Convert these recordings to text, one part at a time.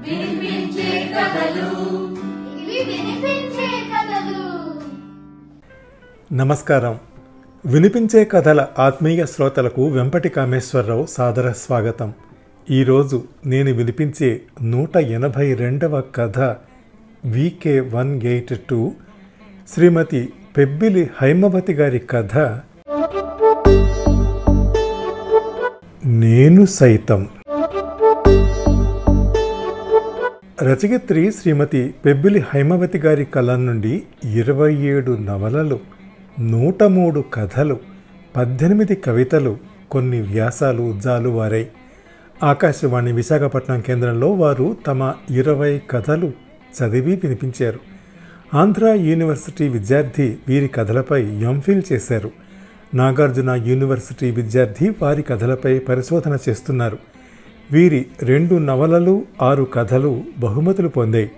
వినిపించే కథలు. ఇవి వినిపించే కథలు. నమస్కారం. వినిపించే కథల ఆత్మీయ శ్రోతలకు వెంపటి కామేశ్వరరావు సాదర స్వాగతం. ఈరోజు నేను వినిపించే నూట ఎనభై రెండవ కథ వికే వన్ ఎయిట్ టూ శ్రీమతి పెబ్బిలి హైమవతి గారి కథ. నేను సైతం రచయిత్రి శ్రీమతి పెబ్బిలి హైమవతి గారి కళ నుండి ఇరవై ఏడు నవలలు నూట మూడు కథలు పద్దెనిమిది కవితలు కొన్ని వ్యాసాలు జాలువారాయి ఆకాశవాణి విశాఖపట్నం కేంద్రంలో వారు తమ ఇరవై కథలు చదివి వినిపించారు. ఆంధ్ర యూనివర్సిటీ విద్యార్థి వీరి కథలపై ఎంఫిల్ చేశారు. నాగార్జున యూనివర్సిటీ విద్యార్థి వారి కథలపై పరిశోధన చేస్తున్నారు. వీరి రెండు నవలలు ఆరు కథలు బహుమతులు పొందాయి.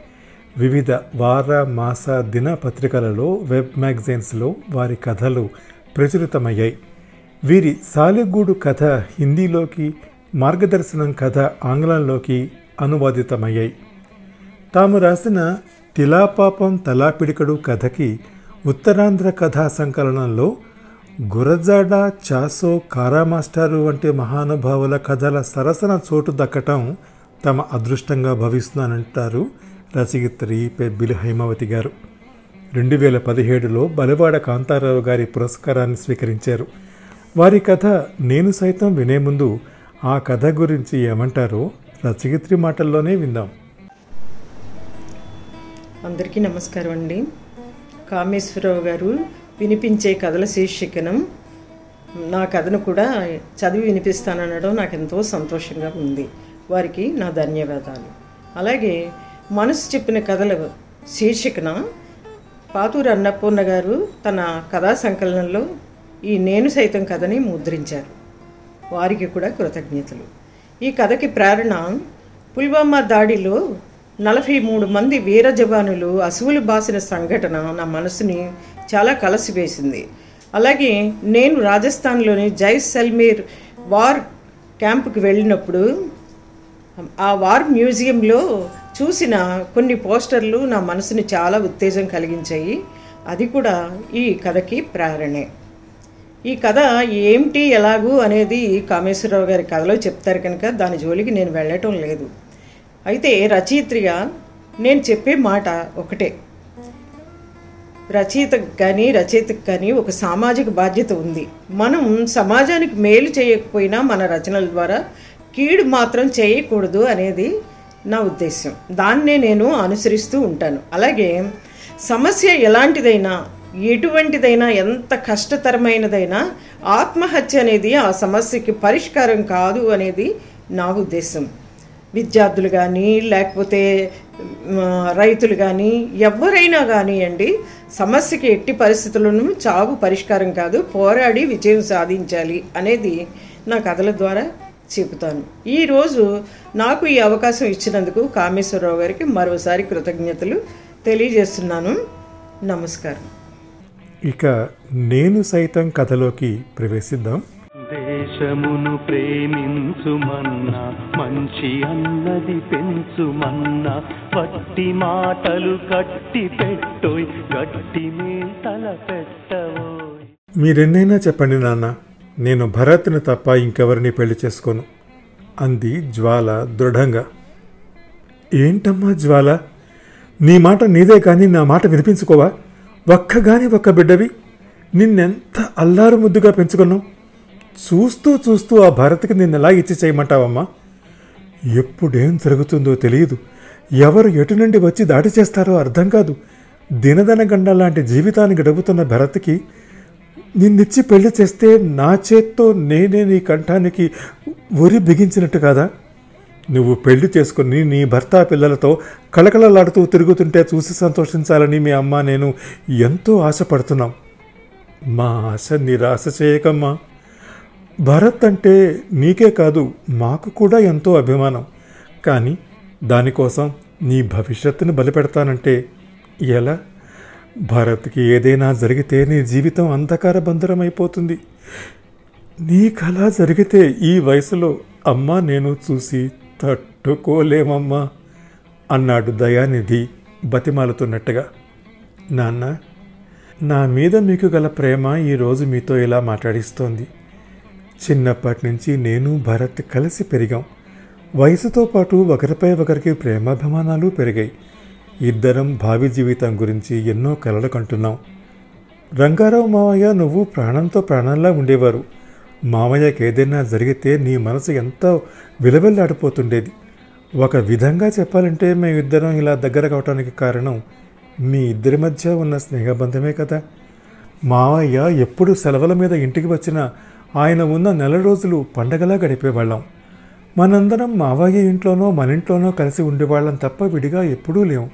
వివిధ వార మాస దిన పత్రికలలో వెబ్ మ్యాగజైన్స్లో వారి కథలు ప్రచురితమయ్యాయి. వీరి సాలెగూడు కథ హిందీలోకి మార్గదర్శనం కథ ఆంగ్లంలోకి అనువాదితమయ్యాయి. తాము రాసిన తిలాపాపం తలాపిడికడు కథకి ఉత్తరాంధ్ర కథా సంకలనంలో గురజాడ చాసో కారా మాస్టారు వంటి మహానుభావుల కథల సరసన చోటు దక్కటం తమ అదృష్టంగా భావిస్తున్నానంటారు రచయిత్రి పెబ్బిలి హైమావతి గారు. రెండు వేల పదిహేడులో బలివాడ కాంతారావు గారి పురస్కారాన్ని స్వీకరించారు. వారి కథ నేను సైతం వినే ముందు ఆ కథ గురించి ఏమంటారో రచయిత్రి మాటల్లోనే విందాం. అందరికీ నమస్కారం అండి. కామేశ్వరరావు గారు వినిపించే కథల శీర్షికనం. నా కథను కూడా చదివి వినిపిస్తాననడం నాకు ఎంతో సంతోషంగా ఉంది. వారికి నా ధన్యవాదాలు. అలాగే మనసు చెప్పిన కథల శీర్షికన పాతూరు అన్నపూర్ణ గారు తన కథా సంకలనంలో ఈ నేను సైతం కథని ముద్రించారు. వారికి కూడా కృతజ్ఞతలు. ఈ కథకి ప్రేరణ పుల్వామా దాడిలో నలభై మూడు మంది వీర జవానులు అసువులు బాసిన సంఘటన నా మనసుని చాలా కలసివేసింది. అలాగే నేను రాజస్థాన్లోని జైసల్మీర్ వార్ క్యాంప్కి వెళ్ళినప్పుడు ఆ వార్ మ్యూజియంలో చూసిన కొన్ని పోస్టర్లు నా మనసుని చాలా ఉత్తేజం కలిగించాయి. అది కూడా ఈ కథకి ప్రేరణే. ఈ కథ ఏమిటి ఎలాగూ అనేది కామేశ్వరరావు గారి కథలో చెప్తారు కనుక దాని జోలికి నేను వెళ్ళటం లేదు. అయితే రచయిత్రిగా నేను చెప్పే మాట ఒకటే. రచయితకు కానీ రచయితకు కానీ ఒక సామాజిక బాధ్యత ఉంది. మనం సమాజానికి మేలు చేయకపోయినా మన రచనల ద్వారా కీడు మాత్రం చేయకూడదు అనేది నా ఉద్దేశం దాన్నే నేను అనుసరిస్తూ ఉంటాను. అలాగే సమస్య ఎలాంటిదైనా ఎటువంటిదైనా ఎంత కష్టతరమైనదైనా ఆత్మహత్య అనేది ఆ సమస్యకి పరిష్కారం కాదు అనేది నా ఉద్దేశం విద్యార్థులు కానీ లేకపోతే రైతులు కానీ ఎవరైనా కానివ్వండి సమస్యకి ఎట్టి పరిస్థితులను చావు పరిష్కారం కాదు. పోరాడి విజయం సాధించాలి అనేది నా కథల ద్వారా చెబుతాను. ఈరోజు నాకు ఈ అవకాశం ఇచ్చినందుకు కామేశ్వరరావు గారికి మరోసారి కృతజ్ఞతలు తెలియజేస్తున్నాను. నమస్కారం. ఇక నేను సైతం కథలోకి ప్రవేశిద్దాం. దేశమును ప్రేమించుమన్నా మంచి అన్నది పెంచుమన్నా పట్టి మాటలు కట్టి పెట్టోయ్ గట్టి మేతల పెట్టవోయ్ మీరెన్నైనా చెప్పండి నాన్న నేను భరత్ని తప్ప ఇంకెవరిని పెళ్ళి చేసుకోను అంది జ్వాల దృఢంగా. ఏంటమ్మా జ్వాల నీ మాట నీదే కానీ నా మాట వినిపించుకోవా? ఒక్కగాని ఒక్క బిడ్డవి నిన్నెంత అల్లారు ముద్దుగా పెంచుకున్నావు? చూస్తూ చూస్తూ ఆ భరత్కి నిన్ను ఎలా ఇచ్చి చేయమంటావమ్మా? ఎప్పుడేం జరుగుతుందో తెలియదు. ఎవరు ఎటు నుండి వచ్చి దాడి చేస్తారో అర్థం కాదు. దినదన గండ లాంటి జీవితాన్ని గడుపుతున్న భరత్కి నిన్నిచ్చి పెళ్ళి చేస్తే నా చేత్తో నేనే నీ కంఠానికి ఉరి బిగించినట్టు కాదా? నువ్వు పెళ్ళి చేసుకుని నీ భర్త పిల్లలతో కళకళలాడుతూ తిరుగుతుంటే చూసి సంతోషించాలని మీ అమ్మ నేను ఎంతో ఆశపడుతున్నాం. మా ఆశ నిరాశ చేయకమ్మా. భరత్ అంటే నీకే కాదు మాకు కూడా ఎంతో అభిమానం. కానీ దానికోసం నీ భవిష్యత్తును బలిపెడతానంటే ఎలా? భరత్కి ఏదైనా జరిగితే నీ జీవితం అంధకార బంధరమైపోతుంది. నీకలా జరిగితే ఈ వయసులో అమ్మా నేను చూసి తట్టుకోలేమమ్మా అన్నాడు దయానిధి బతిమాలుతున్నట్టుగా. నాన్న నా మీద మీకు గల ప్రేమ ఈరోజు మీతో ఇలా మాట్లాడిస్తోంది. చిన్నప్పటి నుంచి నేను భరత్ కలిసి పెరిగాం. వయసుతో పాటు ఒకరిపై ఒకరికి ప్రేమాభిమానాలు పెరిగాయి. ఇద్దరం భావి జీవితం గురించి ఎన్నో కలలు కంటున్నాం. రంగారావు మావయ్య నువ్వు ప్రాణంతో ప్రాణంలా ఉండేవారు. మావయ్యకి ఏదైనా జరిగితే నీ మనసు ఎంతో విలవెల్లాడిపోతుండేది. ఒక విధంగా చెప్పాలంటే మేమిద్దరం ఇలా దగ్గర కావటానికి కారణం మీ ఇద్దరి మధ్య ఉన్న స్నేహబంధమే కదా. మావయ్య ఎప్పుడు సెలవుల మీద ఇంటికి వచ్చినా ఆయన ఉన్న నెల రోజులు పండగలా గడిపేవాళ్ళం. మనందరం మావయ్య ఇంట్లోనో మన ఇంట్లోనో కలిసి ఉండేవాళ్ళం తప్ప విడిగా ఎప్పుడూ లేవు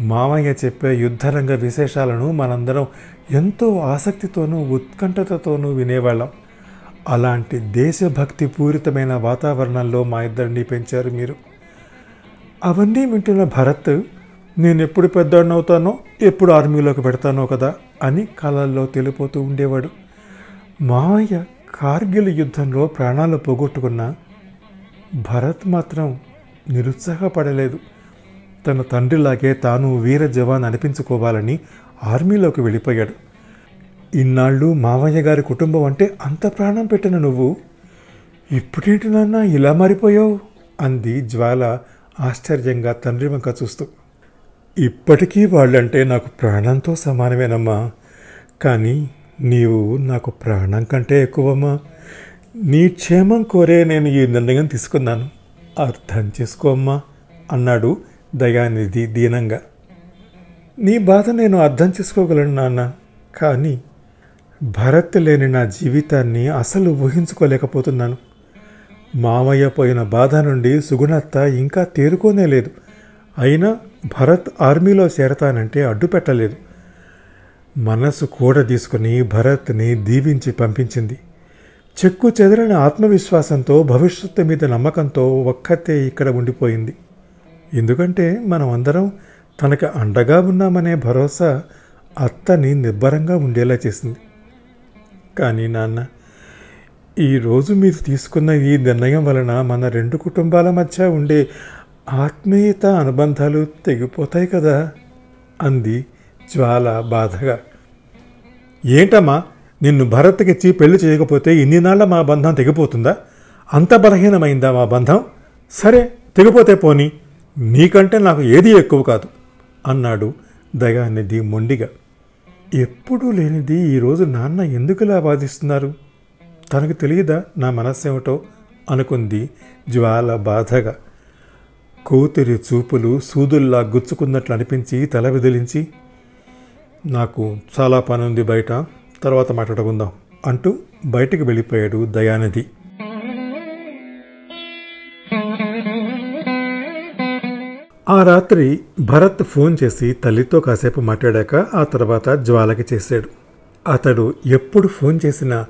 మావయ్య చెప్పే యుద్ధరంగ విశేషాలను మనందరం ఎంతో ఆసక్తితోనూ ఉత్కంఠతతోనూ వినేవాళ్ళం. అలాంటి దేశభక్తి పూరితమైన వాతావరణంలో మా ఇద్దరిని పెంచారు మీరు. అవన్నీ వింటున్న భరత్ నేను ఎప్పుడు పెద్దవాడినవుతానో ఎప్పుడు ఆర్మీలోకి పెడతానో కదా అని కళల్లో తెలిపోతూ ఉండేవాడు. మావయ్య కార్గిల్ యుద్ధంలో ప్రాణాలు పోగొట్టుకున్న భరత్ మాత్రం నిరుత్సాహపడలేదు. తన తండ్రిలాగే తాను వీర జవాన్ అనిపించుకోవాలని ఆర్మీలోకి వెళ్ళిపోయాడు. ఇన్నాళ్ళు మావయ్య గారి కుటుంబం అంటే అంత ప్రాణం పెట్టిన నువ్వు ఇప్పుడేంటి నాన్న ఇలా మారిపోయావు? అంది జ్వాల ఆశ్చర్యంగా తండ్రి వంక చూస్తూ. ఇప్పటికీ వాళ్ళంటే నాకు ప్రాణంతో సమానమేనమ్మా. కానీ నీవు నాకు ప్రాణం కంటే ఎక్కువమ్మా. నీ క్షేమం కోరే నేను ఈ నిర్ణయం తీసుకున్నాను. అర్థం చేసుకోమ్మా అన్నాడు దయానిధి దీనంగా. నీ బాధ నేను అర్థం చేసుకోగలను నాన్న కానీ భరత్ లేని నా జీవితాన్ని అసలు ఊహించుకోలేకపోతున్నాను. మామయ్య పోయిన బాధ నుండి సుగుణత్త ఇంకా తేరుకోనే లేదు అయినా భరత్ ఆర్మీలో చేరతానంటే అడ్డు పెట్టలేదు మనసు కూడ తీసుకుని భరత్ని దీవించి పంపించింది. చెక్కు చెదరని ఆత్మవిశ్వాసంతో భవిష్యత్తు మీద నమ్మకంతో ఒక్కతే ఇక్కడ ఉండిపోయింది. ఎందుకంటే మనం అందరం తనకు అండగా ఉన్నామనే భరోసా అత్తని నిబ్బరంగా ఉండేలా చేసింది. కానీ నాన్న ఈరోజు మీరు తీసుకున్న ఈ నిర్ణయం వలన మన రెండు కుటుంబాల మధ్య ఉండే ఆత్మీయత అనుబంధాలు తెగిపోతాయి కదా అంది జ్వాల బాధగా. ఏంటమ్మా నిన్ను భరత్కిచ్చి పెళ్ళి చేయకపోతే ఇన్నినాళ్ళ మా బంధం తెగిపోతుందా? అంత బలహీనమైందా మా బంధం? సరే తెగిపోతే పోని నీకంటే నాకు ఏది ఎక్కువ కాదు అన్నాడు దయానిధి మొండిగా. ఎప్పుడూ లేనిది ఈరోజు నాన్న ఎందుకులా బాధిస్తున్నారు? తనకు తెలియదా నా మనస్సేమిటో? అనుకుంది జ్వాల బాధగా. కూతురి చూపులు సూదుల్లా గుచ్చుకున్నట్లు అనిపించి తల విదిలించి నాకు చాలా పని ఉంది బయట. తర్వాత మాట్లాడుకుందాం. అంటూ బయటికి వెళ్ళిపోయాడు దయానిధి. ఆ రాత్రి భరత్ ఫోన్ చేసి తల్లితో కాసేపు మాట్లాడాక ఆ తర్వాత జ్వాలకి చేశాడు. అతడు ఎప్పుడు ఫోన్ చేసినా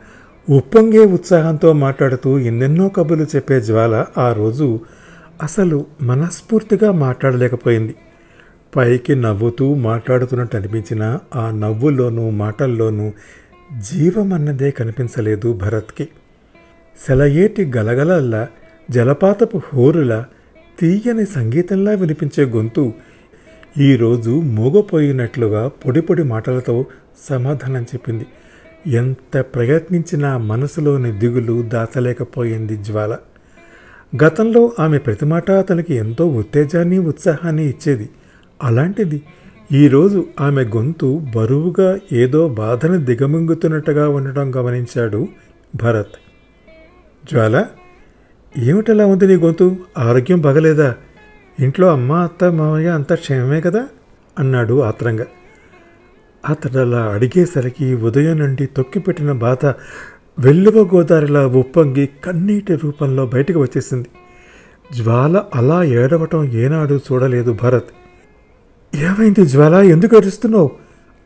ఉప్పొంగే ఉత్సాహంతో మాట్లాడుతూ ఎన్నెన్నో కబుర్లు చెప్పే జ్వాల ఆ రోజు అసలు మనస్ఫూర్తిగా మాట్లాడలేకపోయింది. పైకి నవ్వుతూ మాట్లాడుతున్నట్టు అనిపించిన ఆ నవ్వుల్లోనూ మాటల్లోనూ జీవమన్నదే కనిపించలేదు భరత్కి. సెలయేటి గలగలల్లా జలపాతపు హోరులా తీయని సంగీతంలా వినిపించే గొంతు ఈరోజు మూగపోయినట్లుగా పొడి పొడి మాటలతో సమాధానం చెప్పింది. ఎంత ప్రయత్నించినా మనసులోని దిగులు దాచలేకపోయింది జ్వాల. గతంలో ఆమె ప్రతి మాట అతనికి ఎంతో ఉత్తేజాన్ని ఉత్సాహాన్ని ఇచ్చేది. అలాంటిది. ఈరోజు ఆమె గొంతు బరువుగా ఏదో బాధను దిగమింగుతున్నట్టుగా ఉండటం గమనించాడు భరత్. జ్వాల ఏమిటలా ఉంది నీ గొంతు? ఆరోగ్యం బాగలేదా? ఇంట్లో అమ్మ అత్త మామయ్య అంతా క్షేమమే కదా? అన్నాడు ఆత్రంగా. అతడు అలా అడిగేసరికి ఉదయం నుండి తొక్కిపెట్టిన బాధ వెల్లువ గోదారిలా ఉప్పొంగి కన్నీటి రూపంలో బయటకు వచ్చేసింది. జ్వాల అలా ఏడవటం ఏనాడు చూడలేదు భరత్. ఏమైంది జ్వాల? ఎందుకు అరుస్తున్నావు?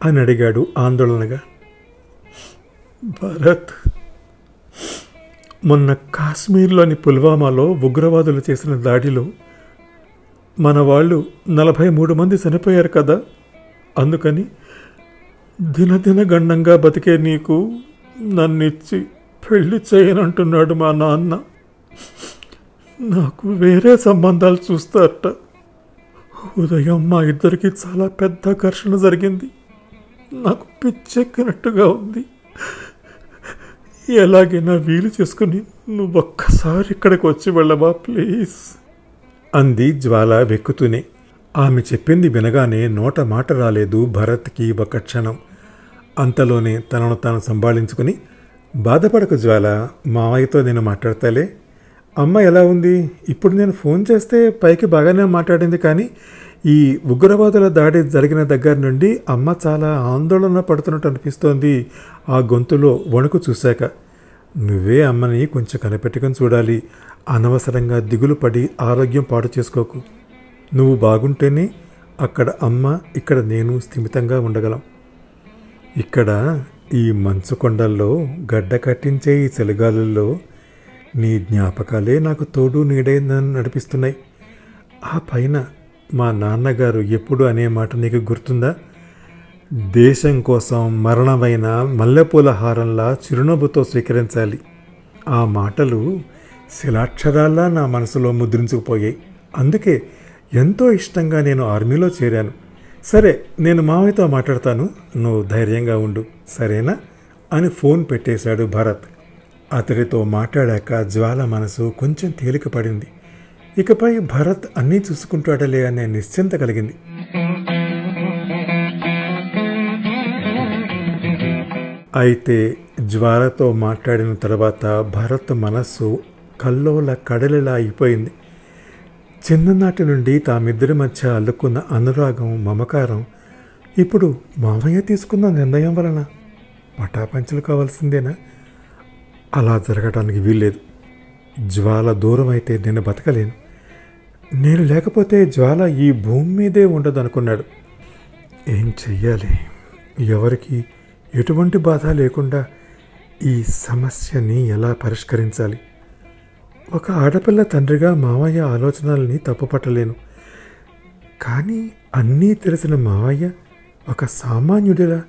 అని అడిగాడు ఆందోళనగా. భరత్ మొన్న కాశ్మీర్లోని పుల్వామాలో ఉగ్రవాదులు చేసిన దాడిలో మన వాళ్ళు నలభై మూడు మంది చనిపోయారు కదా. అందుకని దినదిన గండంగా బతికే నీకు నన్నిచ్చి పెళ్ళి చేయనంటున్నాడు మా నాన్న. నాకు వేరే సంబంధాలు చూస్తారట. ఉదయం మా ఇద్దరికి చాలా పెద్ద ఘర్షణ జరిగింది. నాకు పిచ్చెక్కినట్టుగా ఉంది. ఎలాగైనా వీలు చేసుకుని నువ్వు ఒక్కసారి ఇక్కడికి వచ్చి వెళ్ళవా ప్లీజ్? అంది జ్వాల వెక్కుతూనే. ఆమె చెప్పింది వినగానే నోట మాట రాలేదు భరత్కి ఒక క్షణం. అంతలోనే తనను తాను సంభాళించుకుని బాధపడకు జ్వాల మావయ్యతో నేను మాట్లాడతాలే? అమ్మ ఎలా ఉంది? ఇప్పుడు నేను ఫోన్ చేస్తే పైకి బాగానే మాట్లాడింది కానీ ఈ ఉగ్రవాదుల దాడి జరిగిన దగ్గర నుండి అమ్మ చాలా ఆందోళన పడుతున్నట్టు అనిపిస్తోంది. ఆ గొంతులో వణుకు చూశాక. నువ్వే అమ్మని కొంచెం కనిపెట్టుకొని చూడాలి. అనవసరంగా దిగులు పడి ఆరోగ్యం పాడు చేసుకోకు. నువ్వు బాగుంటేనే అక్కడ అమ్మ ఇక్కడ నేను స్థిమితంగా ఉండగలం. ఇక్కడ ఈ మంచు కొండల్లో గడ్డ కట్టించే ఈ చలిగాలుల్లో నీ జ్ఞాపకాలే నాకు తోడు నీడైందని నడిపిస్తున్నాయి. ఆ పైన మా నాన్నగారు ఎప్పుడు అనే మాట నీకు గుర్తుందా? దేశం కోసం మరణమైన మల్లెపూల హారంలా చిరునవ్వుతో స్వీకరించాలి. ఆ మాటలు శిలాక్షరాల్లా నా మనసులో ముద్రించుకుపోయాయి. అందుకే ఎంతో ఇష్టంగా నేను ఆర్మీలో చేరాను. సరే నేను మావయ్యతో మాట్లాడతాను. నువ్వు ధైర్యంగా ఉండు. సరేనా? అని ఫోన్ పెట్టేశాడు భరత్. అతడితో మాట్లాడాక జ్వాల మనసు కొంచెం తేలిక పడింది ఇకపై భరత్ అన్నీ చూసుకుంటాడలే అనే నిశ్చింత కలిగింది. అయితే జ్వాలతో మాట్లాడిన తర్వాత భరత్ మనస్సు కల్లోల కడలిలా అయిపోయింది. చిన్ననాటి నుండి తామిద్దరి మధ్య అల్లుకున్న అనురాగం మమకారం ఇప్పుడు మామయ్య తీసుకున్న నిర్ణయం వలన పటాపంచలు కావాల్సిందేనా? అలా జరగడానికి వీల్లేదు. జ్వాల దూరం అయితే నేను బతకలేను. నేను లేకపోతే జ్వాల ఈ భూమి మీదే ఉండదు అనుకున్నాడు ఏం చెయ్యాలి? ఎవరికి ఎటువంటి బాధ లేకుండా ఈ సమస్యని ఎలా పరిష్కరించాలి? ఒక ఆడపిల్ల తండ్రిగా మావయ్య ఆలోచనల్ని తప్పుపట్టలేను. కానీ అన్నీ తెలిసిన మావయ్య ఒక సామాన్యుడిలా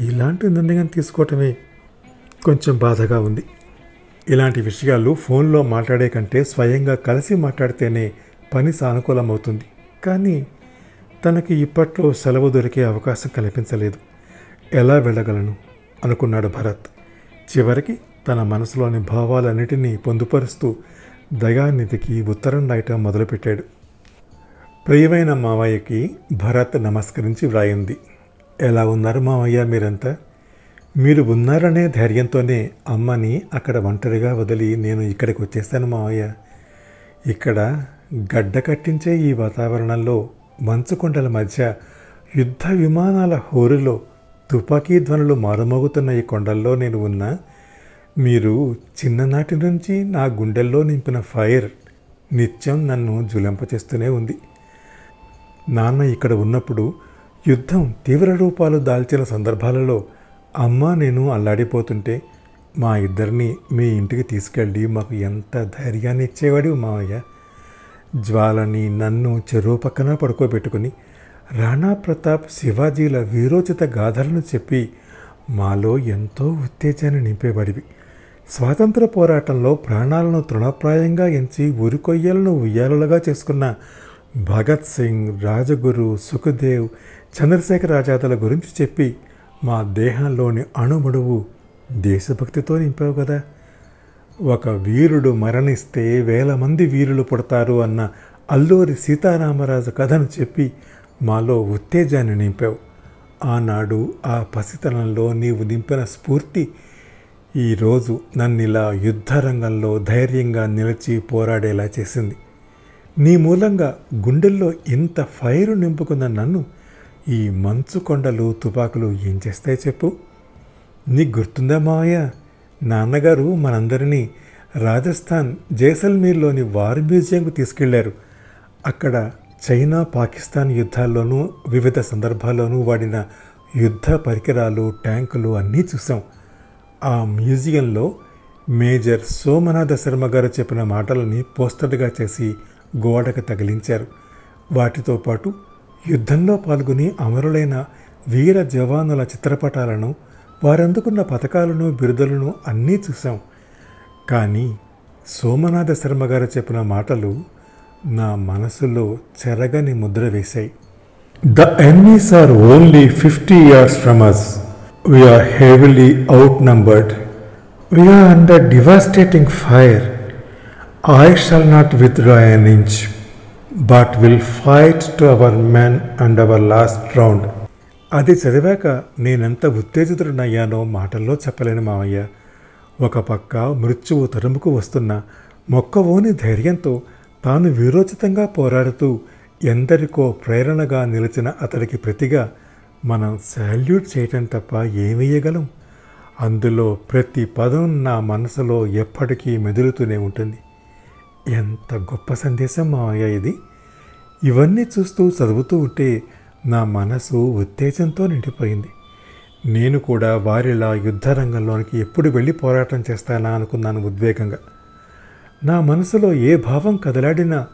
ఇలాంటి నిర్ణయం తీసుకోవటమే కొంచెం బాధగా ఉంది. ఇలాంటి విషయాలు ఫోన్లో మాట్లాడే కంటే స్వయంగా కలిసి మాట్లాడితేనే పని సానుకూలమవుతుంది. కానీ తనకి ఇప్పట్లో సెలవు దొరికే అవకాశం కల్పించలేదు. ఎలా వెళ్ళగలను? అనుకున్నాడు భరత్. చివరికి తన మనసులోని భావాలన్నిటినీ పొందుపరుస్తూ దయానిధికి ఉత్తరం రాయటం మొదలుపెట్టాడు. ప్రియమైన మావయ్యకి భరత్ నమస్కరించి వ్రాయింది. ఎలా ఉన్నారు మావయ్య మీరంతా? మీరు ఉన్నారనే ధైర్యంతోనే అమ్మని అక్కడ ఒంటరిగా వదిలి నేను ఇక్కడికి వచ్చేసాను మావయ్య. ఇక్కడ గడ్డ కట్టించే ఈ వాతావరణంలో మంచుకొండల మధ్య యుద్ధ విమానాల హోరులో తుపాకీ ధ్వనులు మారుమోగుతున్న ఈ కొండల్లో నేను ఉన్నా మీరు చిన్ననాటి నుంచి నా గుండెల్లో నింపిన ఫైర్ నిత్యం నన్ను జులింపచేస్తూనే ఉంది. నాన్న ఇక్కడ ఉన్నప్పుడు యుద్ధం తీవ్ర రూపాలు దాల్చిన సందర్భాలలో అమ్మ నేను అల్లాడిపోతుంటే మా ఇద్దరిని మీ ఇంటికి తీసుకెళ్ళి మాకు ఎంత ధైర్యాన్ని ఇచ్చేవాడు మావయ్య? జ్వాలని నన్ను చెరువు పక్కన పడుకోబెట్టుకుని రాణా ప్రతాప్ శివాజీల వీరోచిత గాథలను చెప్పి మాలో ఎంతో ఉత్తేజాన్ని నింపేవాడివి. స్వాతంత్ర పోరాటంలో ప్రాణాలను తృణప్రాయంగా ఎంచి ఉరికొయ్యలను ఉయ్యాలలుగా చేసుకున్న భగత్ సింగ్ రాజగురు సుఖదేవ్ చంద్రశేఖర్ ఆజాదుల గురించి చెప్పి మా దేహంలోని అణుమణువు దేశభక్తితో నింపావు కదా. ఒక వీరుడు మరణిస్తే వేల మంది వీరులు పుడతారు అన్న అల్లూరి సీతారామరాజు కథను చెప్పి మాలో ఉత్తేజాన్ని నింపావు. ఆనాడు ఆ పసితనంలో నీవు నింపిన స్ఫూర్తి ఈరోజు నన్నిలా యుద్ధరంగంలో ధైర్యంగా నిలిచి పోరాడేలా చేసింది. నీ మూలంగా గుండెల్లో ఇంత ఫైరు నింపుకున్న నన్ను ఈ మంచు కొండలు తుపాకులు ఏం చేస్తాయి చెప్పు. నీకు గుర్తుందా మావయ్య? నాన్నగారు మనందరినీ రాజస్థాన్ జైసల్మీర్లోని వార్ మ్యూజియంకు తీసుకెళ్ళారు. అక్కడ చైనా పాకిస్తాన్ యుద్ధాల్లోనూ వివిధ సందర్భాల్లోనూ వాడిన యుద్ధ పరికరాలు ట్యాంకులు అన్నీ చూసాం ఆ మ్యూజియంలో మేజర్ సోమనాథ శర్మ గారు చెప్పిన మాటలని పోస్టర్గా చేసి గోడకు తగిలించారు. వాటితో పాటు యుద్ధంలో పాల్గొని అమరులైన వీర జవానుల చిత్రపటాలను వారందుకున్న పథకాలను బిరుదులను అన్నీ చూసాం కానీ సోమనాథ శర్మ గారు చెప్పిన మాటలు నా మనసులో చెరగని ముద్ర వేశాయి. The enemies are only fifty years from us we are heavily outnumbered we are under devastating fire I shall not withdraw an inch but will fight to our men and our last round అది చదివాక నేనెంత ఉత్తేజితుడనయ్యానో మాటల్లో చెప్పలేను మావయ్య. ఒక పక్క మృత్యువు తరుముకు వస్తున్న మొక్కవోని ధైర్యంతో తాను వీరోచితంగా పోరాడుతూ ఎందరికో ప్రేరణగా నిలిచిన అతడికి ప్రతిగా మనం శాల్యూట్ చేయటం తప్ప ఏమేయగలం అందులో ప్రతి పదం నా మనసులో ఎప్పటికీ మెదులుతూనే ఉంటుంది. ఎంత గొప్ప సందేశం మామయ్య ఇది. ఇవన్నీ చూస్తూ చదువుతూ ఉంటే నా మనసు ఉత్తేజంతో నిండిపోయింది. నేను కూడా వారిలా యుద్ధ రంగంలోనికి ఎప్పుడు వెళ్ళి పోరాటం చేస్తానా అనుకున్నాను ఉద్వేగంగా. నా మనసులో ఏ భావం కదలాడినా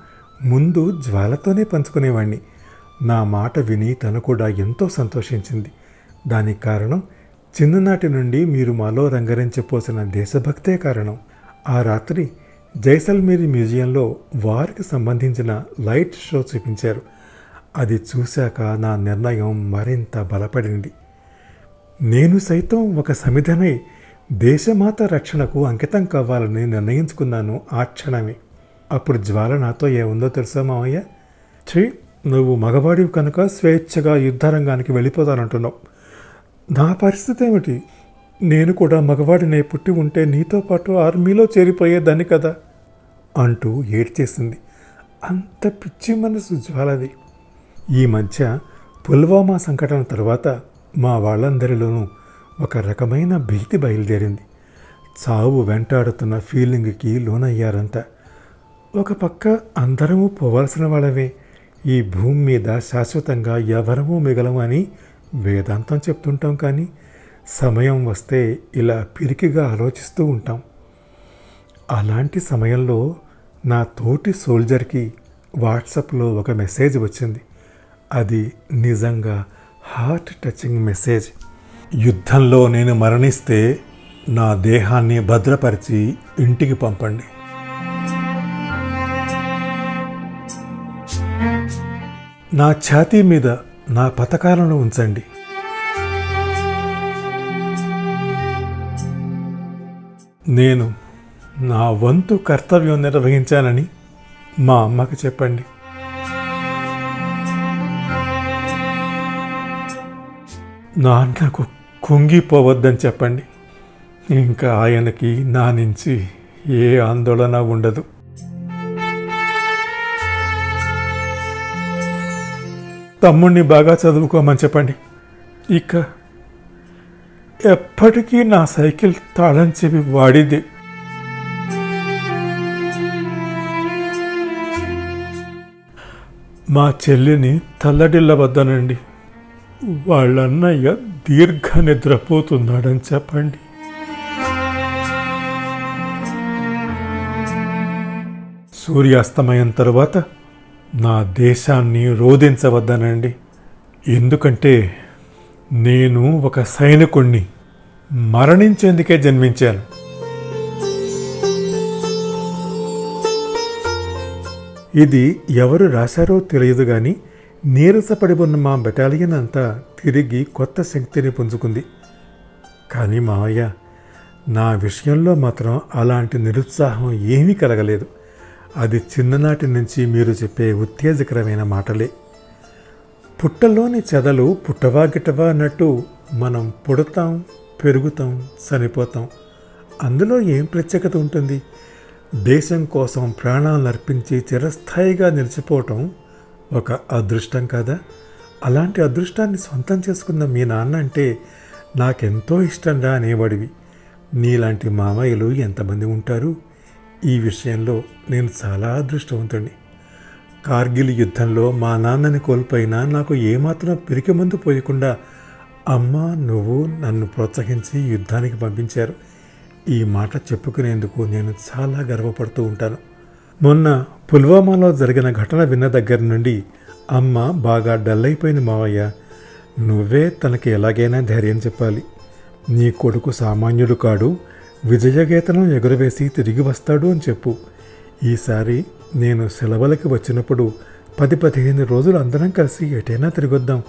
ముందు జ్వాలతోనే పంచుకునేవాణ్ణి. నా మాట విని తను కూడా ఎంతో సంతోషించింది. దానికి కారణం చిన్ననాటి నుండి మీరు మాలో రంగరించిపోసిన దేశభక్తే కారణం. ఆ రాత్రి జైసల్మేరి మ్యూజియంలో వారికి సంబంధించిన లైట్ షో చూపించారు. అది చూశాక నా నిర్ణయం మరింత బలపడింది. నేను సైతం ఒక సమిధనై దేశమాత రక్షణకు అంకితం కావాలని నిర్ణయించుకున్నాను ఆ క్షణమే. అప్పుడు జ్వాల నాతో ఏముందో తెలుసా మామయ్య ఛీ నువ్వు మగవాడివి కనుక స్వేచ్ఛగా యుద్ధరంగానికి వెళ్ళిపోతానంటున్నావు. నా పరిస్థితి ఏమిటి? నేను కూడా మగవాడినే పుట్టి ఉంటే నీతో పాటు ఆర్మీలో చేరిపోయేదాన్ని కదా. అంటూ ఏడ్చేసింది అంత పిచ్చి మనసు జ్వాలది. ఈ మధ్య పుల్వామా సంఘటన తర్వాత మా వాళ్ళందరిలోనూ ఒక రకమైన భీతి బయలుదేరింది. చావు వెంటాడుతున్న ఫీలింగ్కి లోనయ్యారంతా. ఒక పక్క అందరము పోవాల్సిన వాళ్ళవే ఈ భూమి మీద శాశ్వతంగా ఎవరము మిగలమని అని వేదాంతం చెప్తుంటాం కానీ సమయం వస్తే ఇలా పిరికిగా ఆలోచిస్తూ ఉంటాం. అలాంటి సమయంలో నా తోటి సోల్జర్కి వాట్సాప్లో ఒక మెసేజ్ వచ్చింది. అది నిజంగా హార్ట్ టచింగ్ మెసేజ్. యుద్ధంలో నేను మరణిస్తే నా దేహాన్ని భద్రపరిచి ఇంటికి పంపండి. నా ఛాతీ మీద నా పథకాలను ఉంచండి. నేను నా వంతు కర్తవ్యం నిర్వహించానని మా అమ్మకి చెప్పండి. నాన్నకు కుంగిపోవద్దని చెప్పండి. ఇంకా ఆయనకి నా నుంచి ఏ ఆందోళన ఉండదు. తమ్ముణ్ణి బాగా చదువుకోమని చెప్పండి. ఇక ఎప్పటికీ నా సైకిల్ తాళం చెవి వాడిదే. మా చెల్లిని తల్లడిల్లవద్దనండి వాళ్ళన్నయ్య దీర్ఘ నిద్రపోతున్నాడని చెప్పండి. సూర్యాస్తమయం తరువాత నా దేశాన్ని రోధించవద్దనండి. ఎందుకంటే నేను ఒక సైనికుణ్ణి మరణించేందుకే జన్మించాను. ఇది ఎవరు రాశారో తెలియదు కానీ నీరసపడి ఉన్న మా బెటాలియన్ అంతా తిరిగి కొత్త శక్తిని పుంజుకుంది. కానీ మావయ్య నా విషయంలో మాత్రం అలాంటి నిరుత్సాహం ఏమీ కలగలేదు. అది చిన్ననాటి నుంచి మీరు చెప్పే ఉత్తేజకరమైన మాటలే. పుట్టలోని చెదలు పుట్టవా గిట్టవా అన్నట్టు మనం పుడతాం పెరుగుతాం చనిపోతాం. అందులో ఏం ప్రత్యేకత ఉంటుంది? దేశం కోసం ప్రాణాలను అర్పించి చిరస్థాయిగా నిలిచిపోవటం ఒక అదృష్టం కదా? అలాంటి అదృష్టాన్ని సొంతం చేసుకున్న మీ నాన్న అంటే నాకెంతో ఇష్టంగా అనేవాడివి. నీలాంటి మామయ్యలు ఎంతమంది ఉంటారు? ఈ విషయంలో నేను చాలా అదృష్టవంతుణ్ణి. కార్గిల్ యుద్ధంలో మా నాన్నని కోల్పోయినా నాకు ఏమాత్రం పిరికి ముందు పోయకుండా అమ్మ నువ్వు నన్ను ప్రోత్సహించి యుద్ధానికి పంపించారు. ఈ మాట చెప్పుకునేందుకు నేను చాలా గర్వపడుతూ ఉంటాను. మొన్న పుల్వామాలో జరిగిన ఘటన విన్న దగ్గర నుండి అమ్మ బాగా డల్ అయిపోయింది మావయ్య. నువ్వే తనకి ఎలాగైనా ధైర్యం చెప్పాలి. నీ కొడుకు సామాన్యుడు కాడు విజయగీతను ఎగురవేసి తిరిగి వస్తాడు అని చెప్పు. ఈసారి నేను సెలవులకి వచ్చినప్పుడు పది పదిహేను రోజులు అందరం కలిసి ఎటైనా తిరిగొద్దాం.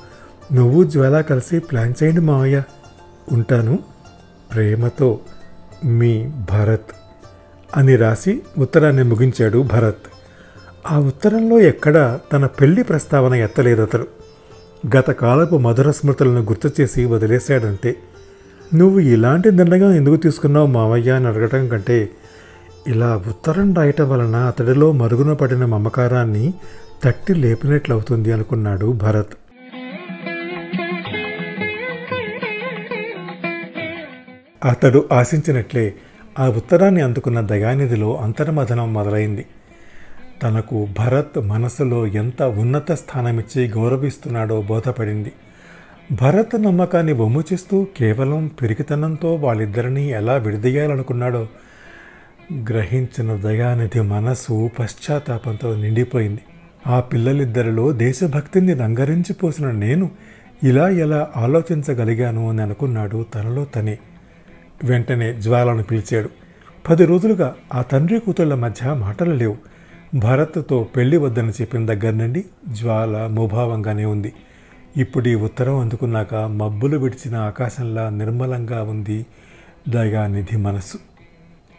నువ్వు జ్వాల కలిసి ప్లాన్ చేయండి మావయ్య. ఉంటాను. ప్రేమతో మీ భరత్ అని రాసి ఉత్తరాన్ని ముగించాడు భరత్. ఆ ఉత్తరంలో ఎక్కడా తన పెళ్ళి ప్రస్తావన ఎత్తలేదు అతడు. మధుర స్మృతులను గుర్తు చేసి వదిలేశాడంతే. నువ్వు ఇలాంటి నిర్ణయం ఎందుకు తీసుకున్నావు మావయ్య అని అడగటం కంటే ఇలా ఉత్తరం రాయటం వలన అతడిలో మరుగున పడిన మమకారాన్ని తట్టి లేపినట్లవుతుంది అనుకున్నాడు భరత్. అతడు ఆశించినట్లే ఆ ఉత్తరాన్ని అందుకున్న దయానిధిలో అంతర్మథనం మొదలైంది. తనకు భరత్ మనసులో ఎంత ఉన్నత స్థానమిచ్చి గౌరవిస్తున్నాడో బోధపడింది. భరత్ నమ్మకాన్ని వమ్ము చేస్తూ కేవలం పిరికితనంతో వాళ్ళిద్దరినీ ఎలా విడదీయాలనుకున్నాడో గ్రహించిన దయానిధి మనసు పశ్చాత్తాపంతో నిండిపోయింది. ఆ పిల్లలిద్దరిలో దేశభక్తిని రంగరించిపోసిన నేను ఇలా ఎలా ఆలోచించగలిగాను అని అనుకున్నాడు తనలో తనే. వెంటనే జ్వాలను పిలిచాడు. పది రోజులుగా ఆ తండ్రి కూతుళ్ళ మధ్య మాటలు లేవు. భరత్తో పెళ్ళి వద్దని చెప్పిన దగ్గర నుండి జ్వాల ముభావంగానే ఉంది. ఇప్పుడు ఈ ఉత్తరం అందుకున్నాక మబ్బులు విడిచిన ఆకాశంలా నిర్మలంగా ఉంది దయానిధి మనసు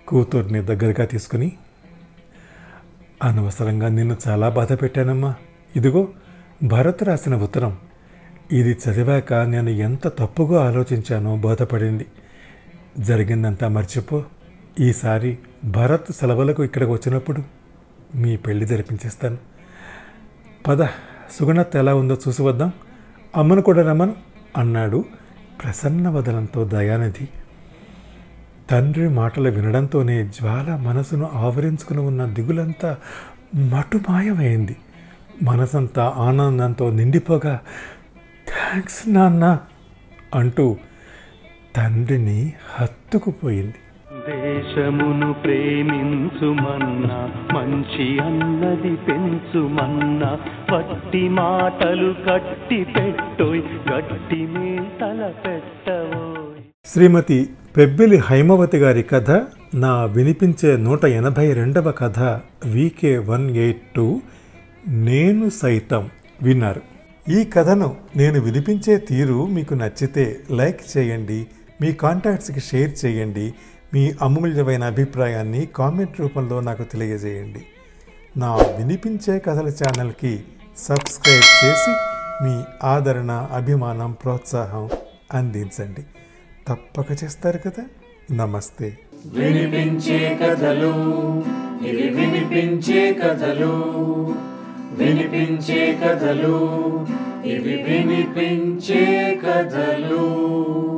కూతుర్ని దగ్గరగా తీసుకుని అనవసరంగా నిన్ను చాలా బాధ పెట్టానమ్మా. ఇదిగో భరత్ రాసిన ఉత్తరం. ఇది చదివాక నేను ఎంత తప్పుగా ఆలోచించానో బోధపడింది. జరిగిందంతా మర్చిపో. ఈసారి భరత్ సెలవులకు ఇక్కడికి వచ్చినప్పుడు మీ పెళ్ళి జరిపించేస్తాను. పద సుగుణత్ ఎలా ఉందో చూసి వద్దాం. అమ్మను కూడా రమ్మను అన్నాడు ప్రసన్న వదనంతో దయానిధి. తండ్రి మాటలు వినడంతోనే జ్వాల మనసును ఆవరించుకుని ఉన్న దిగులంతా మటుమాయమైంది. మనసంతా ఆనందంతో నిండిపోగా థ్యాంక్స్ నాన్న అంటూ తండ్రిని హత్తుకుపోయింది. దేశమును ప్రేమించుమన్నా మంచి అన్నది పెంచుమన్నా వట్టి మాటలు కట్టి పెట్టోయ్ గట్టి మేతల పెట్టవోయ్ శ్రీమతి పెబ్బిలి హైమవతి గారి కథ నా వినిపించే నూట ఎనభై రెండవ కథ వీకే వన్ ఎయిట్ టూ నేను సైతం విన్నారు. ఈ కథను నేను వినిపించే తీరు మీకు నచ్చితే లైక్ చేయండి మీ కాంటాక్ట్స్కి షేర్ చేయండి. మీ అమూల్యమైన అభిప్రాయాన్ని కామెంట్ రూపంలో నాకు తెలియజేయండి. నా వినిపించే కథల ఛానల్కి సబ్స్క్రైబ్ చేసి మీ ఆదరణ అభిమానం ప్రోత్సాహం అందించండి. తప్పక చేస్తారు కదా? నమస్తే. వినిపించే కథలు ఇవి వినిపించే కథలు వినిపించే కథలు ఇవి వినిపించే కథలు.